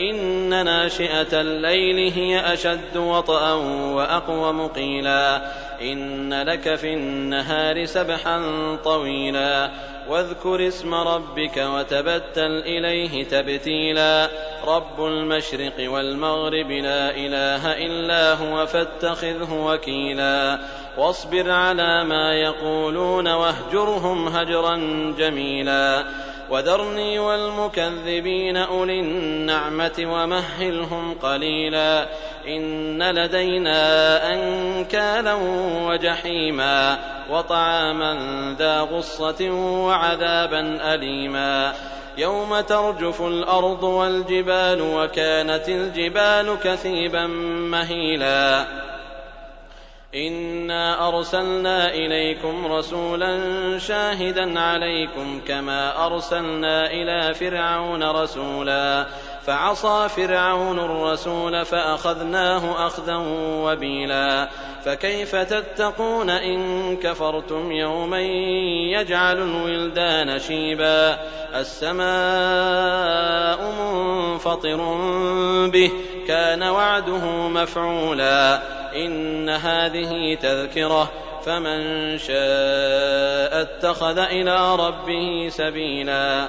إن ناشئة الليل هي أشد وطئا واقوم قيلا إن لك في النهار سبحا طويلا. واذكر اسم ربك وتبتل إليه تبتيلا. رب المشرق والمغرب لا إله إلا هو فاتخذه وكيلا. واصبر على ما يقولون واهجرهم هجرا جميلا. وذرني والمكذبين أولي النعمة ومهلهم قليلا إن لدينا أنكالا وجحيما وطعاما ذا غصة وعذابا أليما يوم ترجف الأرض والجبال وكانت الجبال كثيبا مهيلا انا ارسلنا اليكم رسولا شاهدا عليكم كما ارسلنا إلى فرعون رسولا فعصى فرعون الرسول فأخذناه أخذا وبيلا. فكيف تتقون إن كفرتم يوما يجعل الولدان شيبا. السماء منفطر به كان وعده مفعولا. إن هذه تذكرة فمن شاء اتخذ إلى ربه سبيلا.